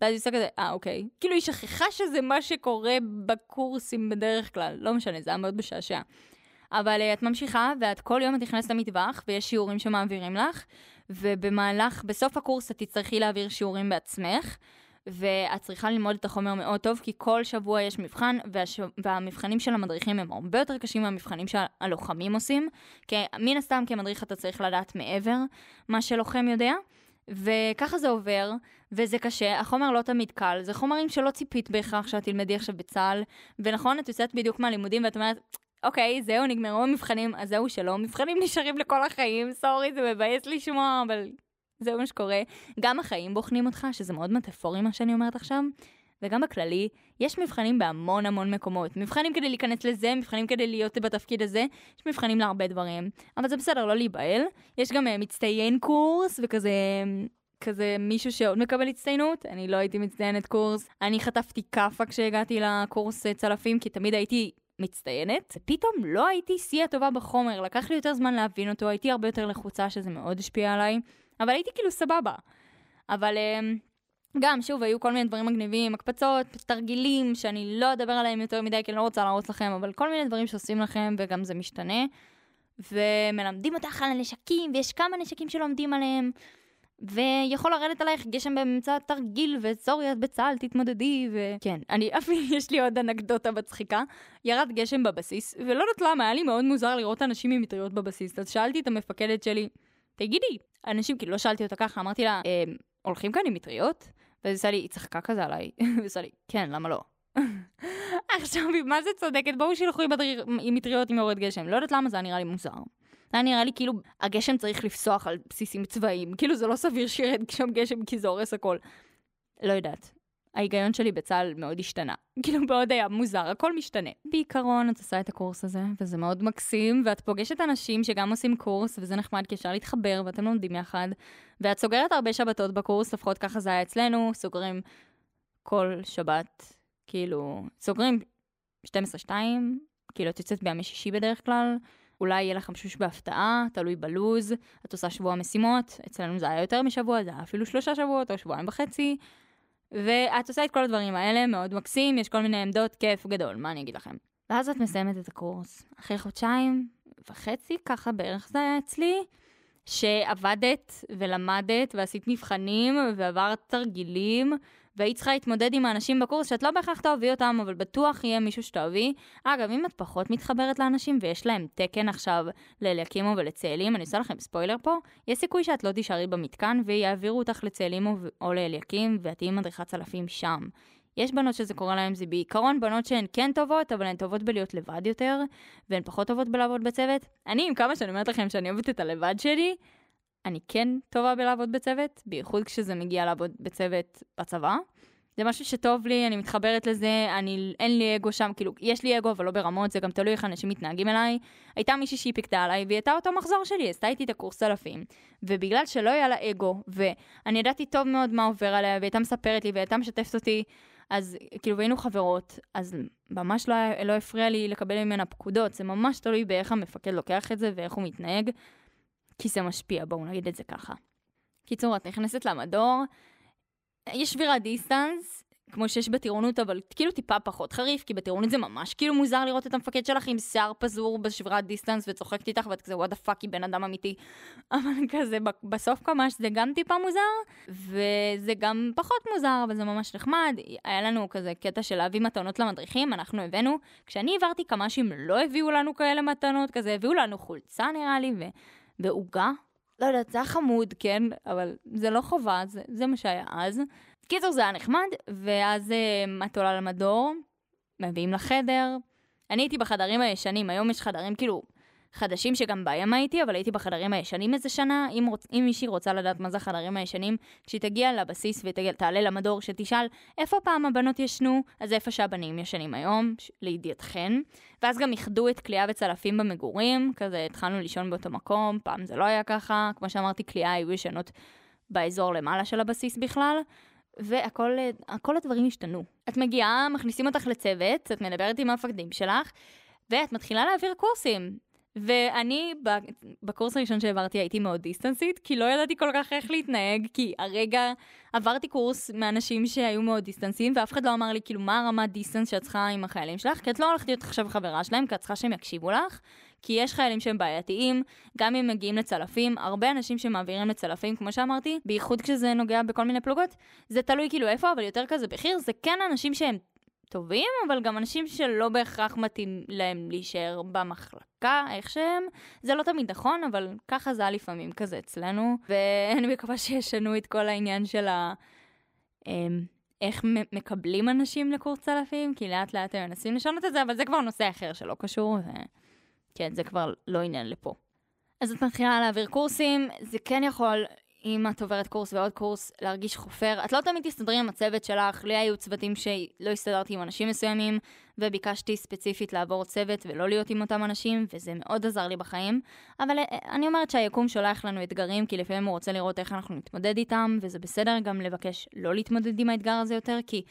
ואז היא עושה כזה, אה, אוקיי. כאילו, היא שכחה שזה מה שקורה בקורסים בדרך כלל. לא משנה, זה היה מאוד משעשע. אבל uh, את ממשיכה, ואת כל יום את נכנסת למטווח, ויש שיעורים שמעבירים לך, ובמהלך, בסוף הקורס את תצטרכי להעביר שיעורים בעצמך, ואת צריכה ללמוד את החומר מאוד טוב, כי כל שבוע יש מבחן, והש... והמבחנים של המדריכים הם הרבה יותר קשים מהמבחנים שהלוחמים עושים, כי מן הסתם כמדריך אתה צריך לדעת מעבר מה שלוחם יודע. וככה זה עובר, וזה קשה, החומר לא תמיד קל, זה חומרים שלא ציפית בהכרח שאת תלמדי עכשיו בצה"ל, ונכון, את יוצאת בדיוק מהלימודים ואת אומרת, אוקיי, זהו, נגמרו המבחנים, אז זהו שלא, מבחנים נשארים לכל החיים, סורי, זה מבאס לשמוע, אבל זה מה שקורה. גם החיים בוחנים אותך, שזה מאוד מטאפורי מה שאני אומרת עכשיו, וגם בכללי, יש מבחנים בהמון המון מקומות. מבחנים כדי להיכנס לזה, מבחנים כדי להיות בתפקיד הזה, יש מבחנים להרבה דברים. אבל זה בסדר, לא להיבהל. יש גם uh, מצטיין קורס, וכזה... כזה מישהו שעוד מקבל הצטיינות, אני לא הייתי מצטיינת קורס. אני חטפתי כאפה כשהגעתי לקורס אה, צלפים, כי תמיד הייתי מצטיינת. פתאום לא הייתי שיא הטובה בחומר, לקח לי יותר זמן להבין אותו, הייתי הרבה יותר לחוצה, שזה מאוד השפיע עליי, אבל הייתי כאילו סבבה. אבל uh, גם, שוב, היו כל מיני דברים מגניבים, הקפצות, תרגילים, שאני לא אדבר עליהם יותר מדי, כי אני לא רוצה להרוס לכם, אבל כל מיני דברים שעושים לכם, וגם זה משתנה. ומלמדים אותך על הנשקים, ויש כמה נשקים שלומדים עליהם. ויכול לרדת עלייך גשם באמצע תרגיל, וסורי, את בצה"ל, תתמודדי, ו... כן, אני, (laughs) אפילו יש לי עוד אנקדוטה מצחיקה. ירד גשם בבסיס, ולא יודעת למה, היה לי מאוד מוזר לראות אנשים עם מטריות בבסיס. אז שאלתי את המפקדת שלי, תגידי, אנשים, כאילו לא שאלתי אותה ככה, אמרתי לה, אה, הולכים כאן עם מטריות? ואז היא עושה לי, היא צחקה כזה עליי, (laughs) והיא עושה לי, כן, למה לא? (laughs) עכשיו, מה זה צודקת? בואו שילכו עם מטריות עם יורד גשם. לא יודעת למה זה היה נראה לי מוזר. זה היה נראה לי כאילו הגשם צריך לפסוח על בסיסים צבאיים. כאילו זה לא סביר שירד שם גשם כי זה הורס הכל. לא יודעת. ההיגיון שלי בצה"ל מאוד השתנה. (laughs) כאילו מאוד היה מוזר, הכל משתנה. בעיקרון את עושה את הקורס הזה, וזה מאוד מקסים, ואת פוגשת אנשים שגם עושים קורס, וזה נחמד כי אפשר להתחבר ואתם לומדים יחד. ואת סוגרת הרבה שבתות בקורס, לפחות ככה זה היה אצלנו, סוגרים כל שבת, כאילו, סוגרים 12-2, כאילו את יוצאת בימי שישי בדרך כלל. אולי יהיה לך משהו בהפתעה, תלוי בלוז, את עושה שבוע משימות, אצלנו זה היה יותר משבוע, זה היה אפילו שלושה שבועות או שבועיים וחצי, ואת עושה את כל הדברים האלה, מאוד מקסים, יש כל מיני עמדות, כיף גדול, מה אני אגיד לכם. ואז את מסיימת את הקורס. אחרי חודשיים וחצי, ככה בערך זה היה אצלי, שעבדת ולמדת ועשית מבחנים ועברת תרגילים והיית צריכה להתמודד עם האנשים בקורס שאת לא בהכרח תאהבי אותם, אבל בטוח יהיה מישהו שתאהבי. אגב, אם את פחות מתחברת לאנשים ויש להם תקן עכשיו לאליקימו ולצאלים, אני עושה לכם ספוילר פה, יש סיכוי שאת לא תישארי במתקן ויעבירו אותך לצאלימו או לאליקים ואת תהיי מדריכת צלפים שם. יש בנות שזה קורה להן, זה בעיקרון בנות שהן כן טובות, אבל הן טובות בלהיות לבד יותר, והן פחות טובות בלעבוד בצוות. אני, עם כמה שאני אומרת לכם שאני אוהבת את הלבד שלי, אני כן טובה בלעבוד בצוות, בייחוד כשזה מגיע לעבוד בצוות בצבא. זה משהו שטוב לי, אני מתחברת לזה, אני, אין לי אגו שם, כאילו, יש לי אגו, אבל לא ברמות, זה גם תלוי איך אנשים מתנהגים אליי. הייתה מישהי שהיא פיקדה עליי, והיא הייתה אותו מחזור שלי, עשתה איתי את הקורס צלפים. ובגלל שלא היה לה אגו, ואני ידעתי טוב מאוד מה עובר עליה, והיא הייתה מספרת לי, והיא הייתה משתפת אותי, אז כאילו, והיינו חברות, אז ממש לא, לא הפריע לי לקבל ממנה פקודות, זה ממש תלוי באיך המפקד לוקח את זה ואיך הוא מתנהג. כי זה משפיע, בואו נגיד את זה ככה. קיצור, את נכנסת למדור, יש שבירת דיסטנס, כמו שיש בטירונות, אבל כאילו טיפה פחות חריף, כי בטירונות זה ממש כאילו מוזר לראות את המפקד שלך עם שיער פזור בשבירת דיסטנס וצוחקת איתך, ואת כזה what the fuck, היא בן אדם אמיתי. (laughs) אבל כזה, בסוף קמ"ש זה גם טיפה מוזר, וזה גם פחות מוזר, אבל זה ממש נחמד. היה לנו כזה קטע של להביא מתנות למדריכים, אנחנו הבאנו, כשאני העברתי קמ"שים לא הביאו לנו כאלה מתנות, כזה הביאו לנו חולצה נראה לי, ו... ועוגה, לא יודעת, זה היה חמוד, כן, אבל זה לא חובה, זה, זה מה שהיה אז. קיצור, זה היה נחמד, ואז אה, את עולה למדור, מביאים לחדר. אני הייתי בחדרים הישנים, היום יש חדרים כאילו חדשים שגם בהם הייתי, אבל הייתי בחדרים הישנים איזה שנה. אם, רוצ, אם מישהי רוצה לדעת מה זה החדרים הישנים, כשהיא תגיע לבסיס ותעלה למדור, שתשאל איפה פעם הבנות ישנו, אז איפה שהבנים ישנים היום, לידיעתכן. ואז גם איחדו את כליאה וצלפים במגורים, כזה התחלנו לישון באותו מקום, פעם זה לא היה ככה, כמו שאמרתי, כליאה היו ישנות באזור למעלה של הבסיס בכלל. וכל הדברים השתנו. את מגיעה, מכניסים אותך לצוות, את מדברת עם המפקדים שלך, ואת מתחילה להעביר קורסים. ואני בקורס הראשון שהעברתי הייתי מאוד דיסטנסית, כי לא ידעתי כל כך איך להתנהג, כי הרגע עברתי קורס מאנשים שהיו מאוד דיסטנסים, ואף אחד לא אמר לי כאילו מה הרמת דיסטנס שאת צריכה עם החיילים שלך, כי את לא הולכת להיות עכשיו חברה שלהם, כי את צריכה שהם יקשיבו לך, כי יש חיילים שהם בעייתיים, גם אם מגיעים לצלפים, הרבה אנשים שמעבירים לצלפים, כמו שאמרתי, בייחוד כשזה נוגע בכל מיני פלוגות, זה תלוי כאילו איפה, אבל יותר כזה בכיר, זה כן אנשים שהם טובים, אבל גם אנשים שלא בהכרח מתאים להם להישאר במחלקה, איך שהם. זה לא תמיד נכון, אבל ככה זה היה לפעמים כזה אצלנו. ואני מקווה שישנו את כל העניין של ה... אמ, איך מקבלים אנשים לקורס צלפים, כי לאט לאט הם מנסים לשנות את זה, אבל זה כבר נושא אחר שלא קשור, וכן, זה כבר לא עניין לפה. אז את מתחילה להעביר קורסים, זה כן יכול אם את עוברת קורס ועוד קורס, להרגיש חופר. את לא תמיד תסתדרי עם הצוות שלך, לי היו צוותים שלא הסתדרתי עם אנשים מסוימים, וביקשתי ספציפית לעבור צוות ולא להיות עם אותם אנשים, וזה מאוד עזר לי בחיים. אבל אה, אני אומרת שהיקום שולח לנו אתגרים, כי לפעמים הוא רוצה לראות איך אנחנו נתמודד איתם, וזה בסדר גם לבקש לא להתמודד עם האתגר הזה יותר, כי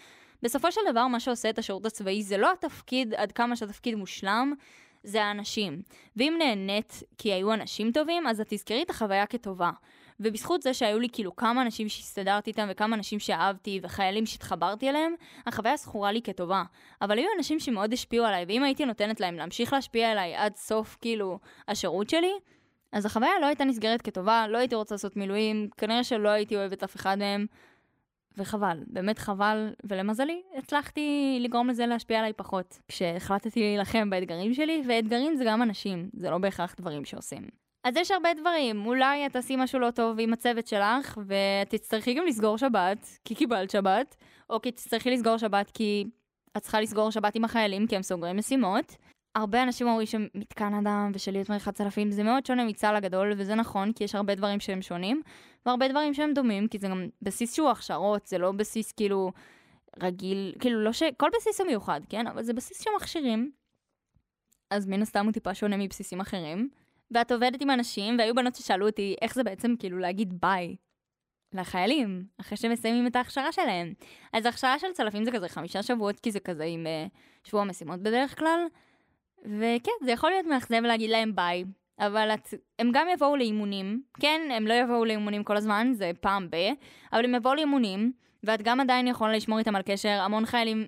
בסופו של דבר מה שעושה את השירות הצבאי זה לא התפקיד עד כמה שהתפקיד מושלם, זה האנשים. ואם נהנית כי היו אנשים טובים, אז את תזכרי את החוויה כטובה. ובזכות זה שהיו לי כאילו כמה אנשים שהסתדרתי איתם וכמה אנשים שאהבתי וחיילים שהתחברתי אליהם, החוויה זכורה לי כטובה. אבל היו אנשים שמאוד השפיעו עליי, ואם הייתי נותנת להם להמשיך להשפיע עליי עד סוף כאילו השירות שלי, אז החוויה לא הייתה נסגרת כטובה, לא הייתי רוצה לעשות מילואים, כנראה שלא הייתי אוהבת אף אחד מהם. וחבל, באמת חבל, ולמזלי, הצלחתי לגרום לזה להשפיע עליי פחות, כשהחלטתי להילחם באתגרים שלי, ואתגרים זה גם אנשים, זה לא בהכרח דברים שעושים. אז יש הרבה דברים, אולי את תעשי משהו לא טוב עם הצוות שלך, ותצטרכי גם לסגור שבת, כי קיבלת שבת, או כי תצטרכי לסגור שבת כי את צריכה לסגור שבת עם החיילים, כי הם סוגרים משימות. הרבה אנשים אומרים שמתקן אדם ושלהיות מריחת צלפים זה מאוד שונה מצה"ל הגדול, וזה נכון, כי יש הרבה דברים שהם שונים, והרבה דברים שהם דומים, כי זה גם בסיס שהוא הכשרות, זה לא בסיס כאילו רגיל, כאילו לא ש... כל בסיס הוא מיוחד, כן? אבל זה בסיס שמכשירים. אז מן הסתם הוא טיפה שונה מבסיסים אחרים. ואת עובדת עם אנשים, והיו בנות ששאלו אותי איך זה בעצם כאילו להגיד ביי לחיילים, אחרי שהם מסיימים את ההכשרה שלהם. אז ההכשרה של צלפים זה כזה חמישה שבועות, כי זה כזה עם uh, שבוע משימות בדרך כלל. וכן, זה יכול להיות מאכזב להגיד להם ביי, אבל את, הם גם יבואו לאימונים. כן, הם לא יבואו לאימונים כל הזמן, זה פעם ב, אבל הם יבואו לאימונים, ואת גם עדיין יכולה לשמור איתם על קשר. המון חיילים,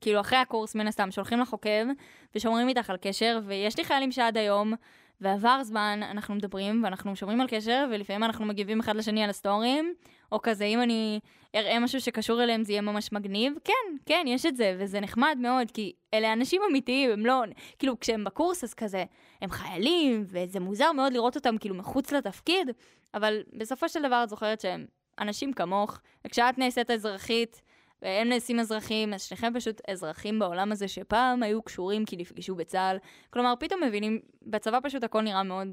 כאילו אחרי הקורס מן הסתם, שולחים לך עוקב ושומרים איתך על קשר, ויש לי חיילים שעד היום ועבר זמן, אנחנו מדברים ואנחנו שומרים על קשר, ולפעמים אנחנו מגיבים אחד לשני על הסטורים, או כזה, אם אני אראה משהו שקשור אליהם זה יהיה ממש מגניב. כן, כן, יש את זה, וזה נחמד מאוד, כי אלה אנשים אמיתיים, הם לא, כאילו, כשהם בקורס אז כזה, הם חיילים, וזה מוזר מאוד לראות אותם כאילו מחוץ לתפקיד, אבל בסופו של דבר את זוכרת שהם אנשים כמוך, וכשאת נעשית אזרחית, והם נעשים אזרחים, אז שניכם פשוט אזרחים בעולם הזה שפעם היו קשורים כי נפגשו בצה"ל. כלומר, פתאום מבינים, בצבא פשוט הכל נראה מאוד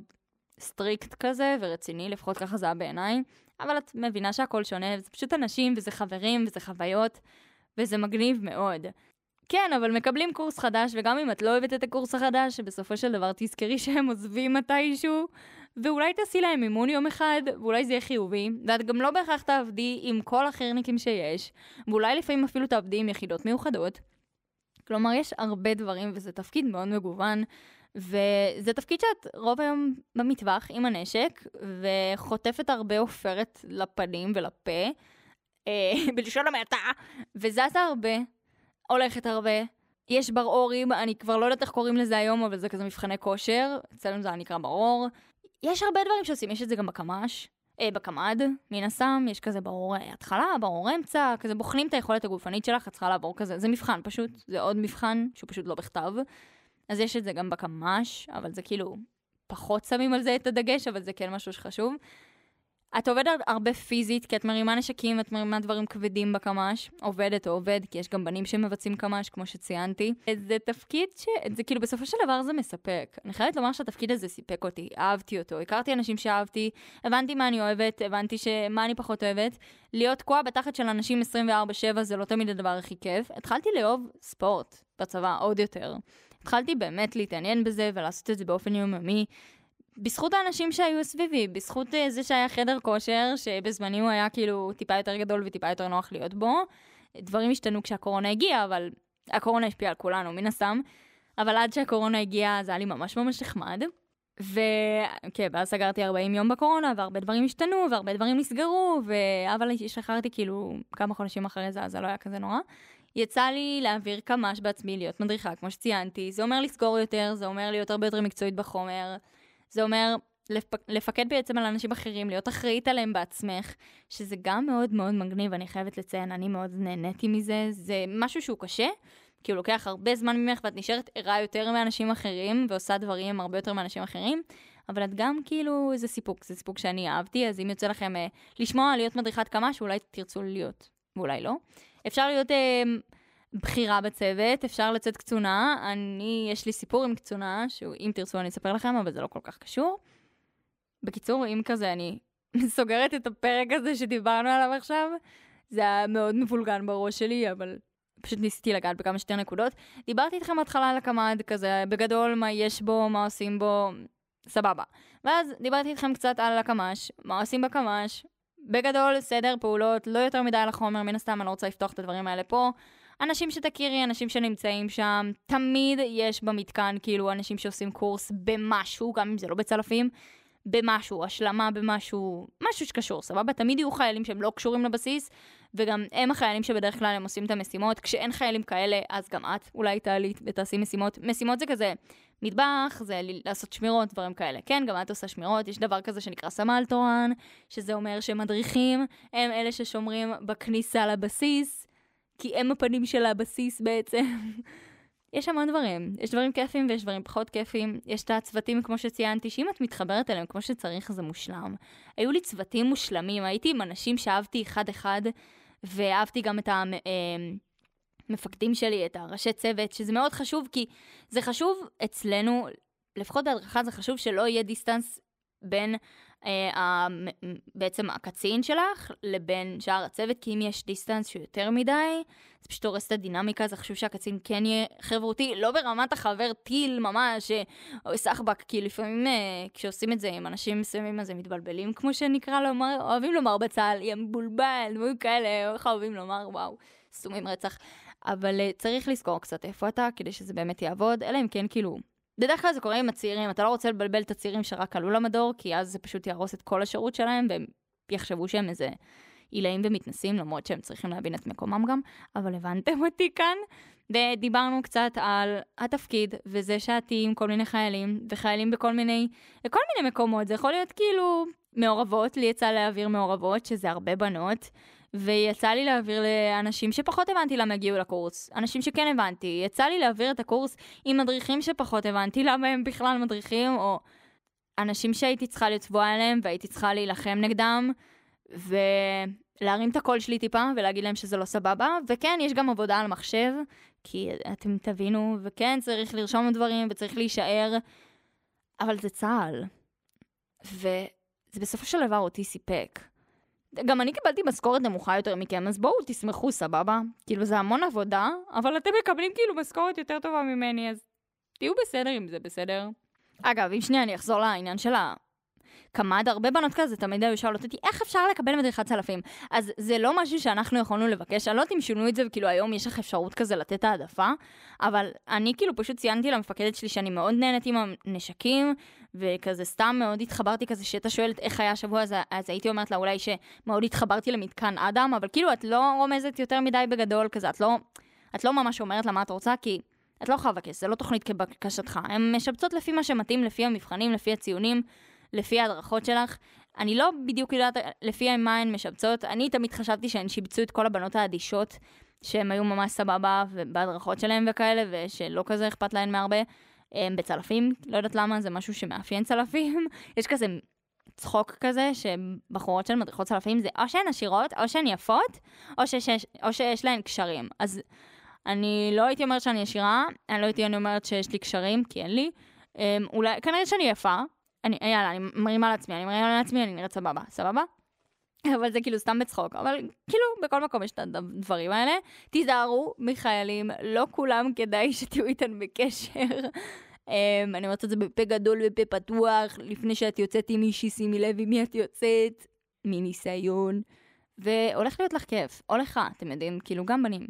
strict כזה ורציני, לפחות ככה זה היה בעיניי, אבל את מבינה שהכל שונה, זה פשוט אנשים וזה חברים וזה חוויות, וזה מגניב מאוד. כן, אבל מקבלים קורס חדש, וגם אם את לא אוהבת את הקורס החדש, שבסופו של דבר תזכרי שהם עוזבים מתישהו, ואולי תעשי להם אימון יום אחד, ואולי זה יהיה חיובי, ואת גם לא בהכרח תעבדי עם כל החירניקים שיש, ואולי לפעמים אפילו תעבדי עם יחידות מיוחדות. כלומר, יש הרבה דברים, וזה תפקיד מאוד מגוון, וזה תפקיד שאת רוב היום במטווח עם הנשק, וחוטפת הרבה עופרת לפנים ולפה, אה, (laughs) בלשון המעטה, וזזה הרבה, הולכת הרבה. יש בר אורים, אני כבר לא יודעת איך קוראים לזה היום, אבל זה כזה מבחני כושר, אצלנו זה נקרא בר אור. יש הרבה דברים שעושים, יש את זה גם בקמ"ש, אה, בקמ"ד, מן הסתם, יש כזה ברור אה, התחלה, ברור אמצע, כזה בוחנים את היכולת הגופנית שלך, את צריכה לעבור כזה, זה מבחן פשוט, זה עוד מבחן שהוא פשוט לא בכתב. אז יש את זה גם בקמ"ש, אבל זה כאילו פחות שמים על זה את הדגש, אבל זה כן משהו שחשוב. את עובדת הרבה פיזית, כי את מרימה נשקים, את מרימה דברים כבדים בקמ"ש, עובדת או עובד, כי יש גם בנים שמבצעים קמ"ש, כמו שציינתי. זה תפקיד ש... זה כאילו, בסופו של דבר זה מספק. אני חייבת לומר שהתפקיד הזה סיפק אותי, אהבתי אותו, הכרתי אנשים שאהבתי, הבנתי מה אני אוהבת, הבנתי מה אני פחות אוהבת. להיות תקועה בתחת של אנשים 24-7 זה לא תמיד הדבר הכי כיף. התחלתי לאהוב ספורט בצבא עוד יותר. התחלתי באמת להתעניין בזה ולעשות את זה באופן יומיומי. בזכות האנשים שהיו סביבי, בזכות uh, זה שהיה חדר כושר, שבזמני הוא היה כאילו טיפה יותר גדול וטיפה יותר נוח להיות בו. דברים השתנו כשהקורונה הגיעה, אבל הקורונה השפיעה על כולנו, מן הסתם. אבל עד שהקורונה הגיעה זה היה לי ממש ממש נחמד. וכן, ואז סגרתי 40 יום בקורונה, והרבה דברים השתנו, והרבה דברים נסגרו, ו... אבל השתחררתי כאילו כמה חודשים אחרי זה, אז זה לא היה כזה נורא. יצא לי להעביר קמ"ש בעצמי, להיות מדריכה, כמו שציינתי. זה אומר לסגור יותר, זה אומר להיות הרבה יותר מקצועית בחומר. זה אומר לפק... לפקד בעצם על אנשים אחרים, להיות אחראית עליהם בעצמך, שזה גם מאוד מאוד מגניב, אני חייבת לציין, אני מאוד נהניתי מזה, זה משהו שהוא קשה, כי הוא לוקח הרבה זמן ממך ואת נשארת ערה יותר מאנשים אחרים, ועושה דברים הרבה יותר מאנשים אחרים, אבל את גם כאילו, זה סיפוק, זה סיפוק שאני אהבתי, אז אם יוצא לכם אה, לשמוע, להיות מדריכת כמה, שאולי תרצו להיות, ואולי לא. אפשר להיות... אה, בחירה בצוות, אפשר לצאת קצונה. אני, יש לי סיפור עם קצונה, שאם תרצו אני אספר לכם, אבל זה לא כל כך קשור. בקיצור, אם כזה אני (laughs) סוגרת את הפרק הזה שדיברנו עליו עכשיו, זה היה מאוד מבולגן בראש שלי, אבל פשוט ניסיתי לגעת בכמה שיותר נקודות. דיברתי איתכם בהתחלה על הקמ"ד, כזה בגדול מה יש בו, מה עושים בו, סבבה. ואז דיברתי איתכם קצת על הקמ"ש, מה עושים בקמ"ש. בגדול, סדר פעולות, לא יותר מדי על החומר, מן הסתם אני לא רוצה לפתוח את הדברים האלה פה. אנשים שתכירי, אנשים שנמצאים שם, תמיד יש במתקן כאילו אנשים שעושים קורס במשהו, גם אם זה לא בצלפים, במשהו, השלמה במשהו, משהו שקשור, סבבה? תמיד יהיו חיילים שהם לא קשורים לבסיס, וגם הם החיילים שבדרך כלל הם עושים את המשימות. כשאין חיילים כאלה, אז גם את אולי תעלי ותעשי משימות. משימות זה כזה מטבח, זה לעשות שמירות, דברים כאלה. כן, גם את עושה שמירות, יש דבר כזה שנקרא סמל תורן, שזה אומר שמדריכים הם אלה ששומרים בכניסה לבסיס. כי הם הפנים של הבסיס בעצם. יש המון דברים, יש דברים כיפים ויש דברים פחות כיפים, יש את הצוותים כמו שציינתי, שאם את מתחברת אליהם כמו שצריך זה מושלם. היו לי צוותים מושלמים, הייתי עם אנשים שאהבתי אחד-אחד, ואהבתי גם את המפקדים אה, שלי, את הראשי צוות, שזה מאוד חשוב, כי זה חשוב אצלנו, לפחות בהדרכה זה חשוב שלא יהיה דיסטנס בין בעצם הקצין שלך לבין שאר הצוות, כי אם יש דיסטנס שהוא יותר מדי, זה פשוט הורס את הדינמיקה, זה חשוב שהקצין כן יהיה חברותי, לא ברמת החבר טיל ממש, או סחבק, כי לפעמים אה, כשעושים את זה עם אנשים מסוימים אז הם מתבלבלים, כמו שנקרא לומר, אוהבים לומר בצה"ל, יא מבולבל, דברים כאלה, איך אוהבים לומר, וואו, סתומים רצח. אבל אה, צריך לזכור קצת איפה אתה, כדי שזה באמת יעבוד, אלא אם כן כאילו בדרך כלל זה קורה עם הצעירים, אתה לא רוצה לבלבל את הצעירים שרק עלו למדור, כי אז זה פשוט יהרוס את כל השירות שלהם, והם יחשבו שהם איזה עילאים ומתנסים, למרות שהם צריכים להבין את מקומם גם, אבל הבנתם (laughs) אותי כאן. ודיברנו קצת על התפקיד, וזה שאת עם כל מיני חיילים, וחיילים בכל מיני, בכל מיני מקומות, זה יכול להיות כאילו מעורבות, לי יצא להעביר מעורבות, שזה הרבה בנות. ויצא לי להעביר לאנשים שפחות הבנתי למה הגיעו לקורס, אנשים שכן הבנתי. יצא לי להעביר את הקורס עם מדריכים שפחות הבנתי למה הם בכלל מדריכים, או אנשים שהייתי צריכה לצבוע עליהם והייתי צריכה להילחם נגדם, ולהרים את הקול שלי טיפה ולהגיד להם שזה לא סבבה. וכן, יש גם עבודה על מחשב, כי אתם תבינו, וכן, צריך לרשום דברים וצריך להישאר, אבל זה צה"ל. וזה בסופו של דבר אותי סיפק. גם אני קיבלתי משכורת נמוכה יותר מכם, אז בואו תשמחו, סבבה? כאילו, זה המון עבודה, אבל אתם מקבלים כאילו משכורת יותר טובה ממני, אז תהיו בסדר עם זה, בסדר? אגב, אם שנייה אני אחזור לעניין של הקמ"ד, הרבה בנות כזה תמיד היו שואלות אותי, איך אפשר לקבל מדריכת צלפים? אז זה לא משהו שאנחנו יכולנו לבקש, אני לא יודעת אם שינו את זה, וכאילו היום יש לך אפשרות כזה לתת העדפה, אבל אני כאילו פשוט ציינתי למפקדת שלי שאני מאוד נהנית עם הנשקים, וכזה סתם מאוד התחברתי כזה, שהייתה שואלת איך היה השבוע, אז, אז הייתי אומרת לה אולי שמאוד התחברתי למתקן אדם, אבל כאילו את לא רומזת יותר מדי בגדול, כזה את לא, את לא ממש אומרת לה מה את רוצה, כי את לא יכולה לבקש, זה לא תוכנית כבקשתך. הן משבצות לפי מה שמתאים, לפי המבחנים, לפי הציונים, לפי ההדרכות שלך. אני לא בדיוק יודעת לפי מה הן משבצות, אני תמיד חשבתי שהן שיבצו את כל הבנות האדישות, שהן היו ממש סבבה בהדרכות שלהן וכאלה, ושלא כזה אכפת להן מהרבה. הם בצלפים, לא יודעת למה, זה משהו שמאפיין צלפים. (laughs) יש כזה צחוק כזה, שבחורות של מדריכות צלפים זה או שהן עשירות, או שהן יפות, או שיש, או שיש להן קשרים. אז אני לא הייתי אומרת שאני עשירה, אני לא הייתי אומרת שיש לי קשרים, כי אין לי. Um, אולי, כנראה שאני יפה. אני, יאללה, אני מרימה לעצמי, אני מרימה לעצמי, אני נראית סבבה, סבבה? אבל זה כאילו סתם בצחוק, אבל כאילו בכל מקום יש את הדברים האלה. תיזהרו מחיילים, לא כולם כדאי (laughs) שתהיו איתן בקשר. Um, אני אומרת את זה בפה גדול ובפה פתוח, לפני שאת יוצאת עם מישהי, שימי לב עם מי את יוצאת, מניסיון. והולך להיות לך כיף, או לך, אתם יודעים, כאילו גם בנים.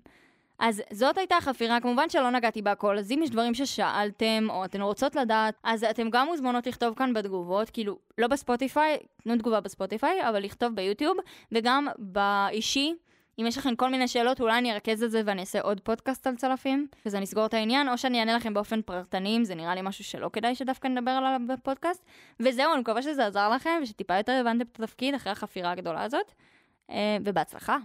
אז זאת הייתה החפירה, כמובן שלא נגעתי בהכל, אז אם יש דברים ששאלתם, או אתן רוצות לדעת, אז אתן גם מוזמנות לכתוב כאן בתגובות, כאילו, לא בספוטיפיי, תנו תגובה בספוטיפיי, אבל לכתוב ביוטיוב, וגם באישי. אם יש לכם כל מיני שאלות, אולי אני ארכז את זה ואני אעשה עוד פודקאסט על צלפים, וזה נסגור את העניין, או שאני אענה לכם באופן פרטני, אם זה נראה לי משהו שלא כדאי שדווקא נדבר עליו בפודקאסט. וזהו, אני מקווה שזה עזר לכם, ושטיפה יותר הבנתם את התפקיד אחרי החפירה הגדולה הזאת, אה, ובהצלחה.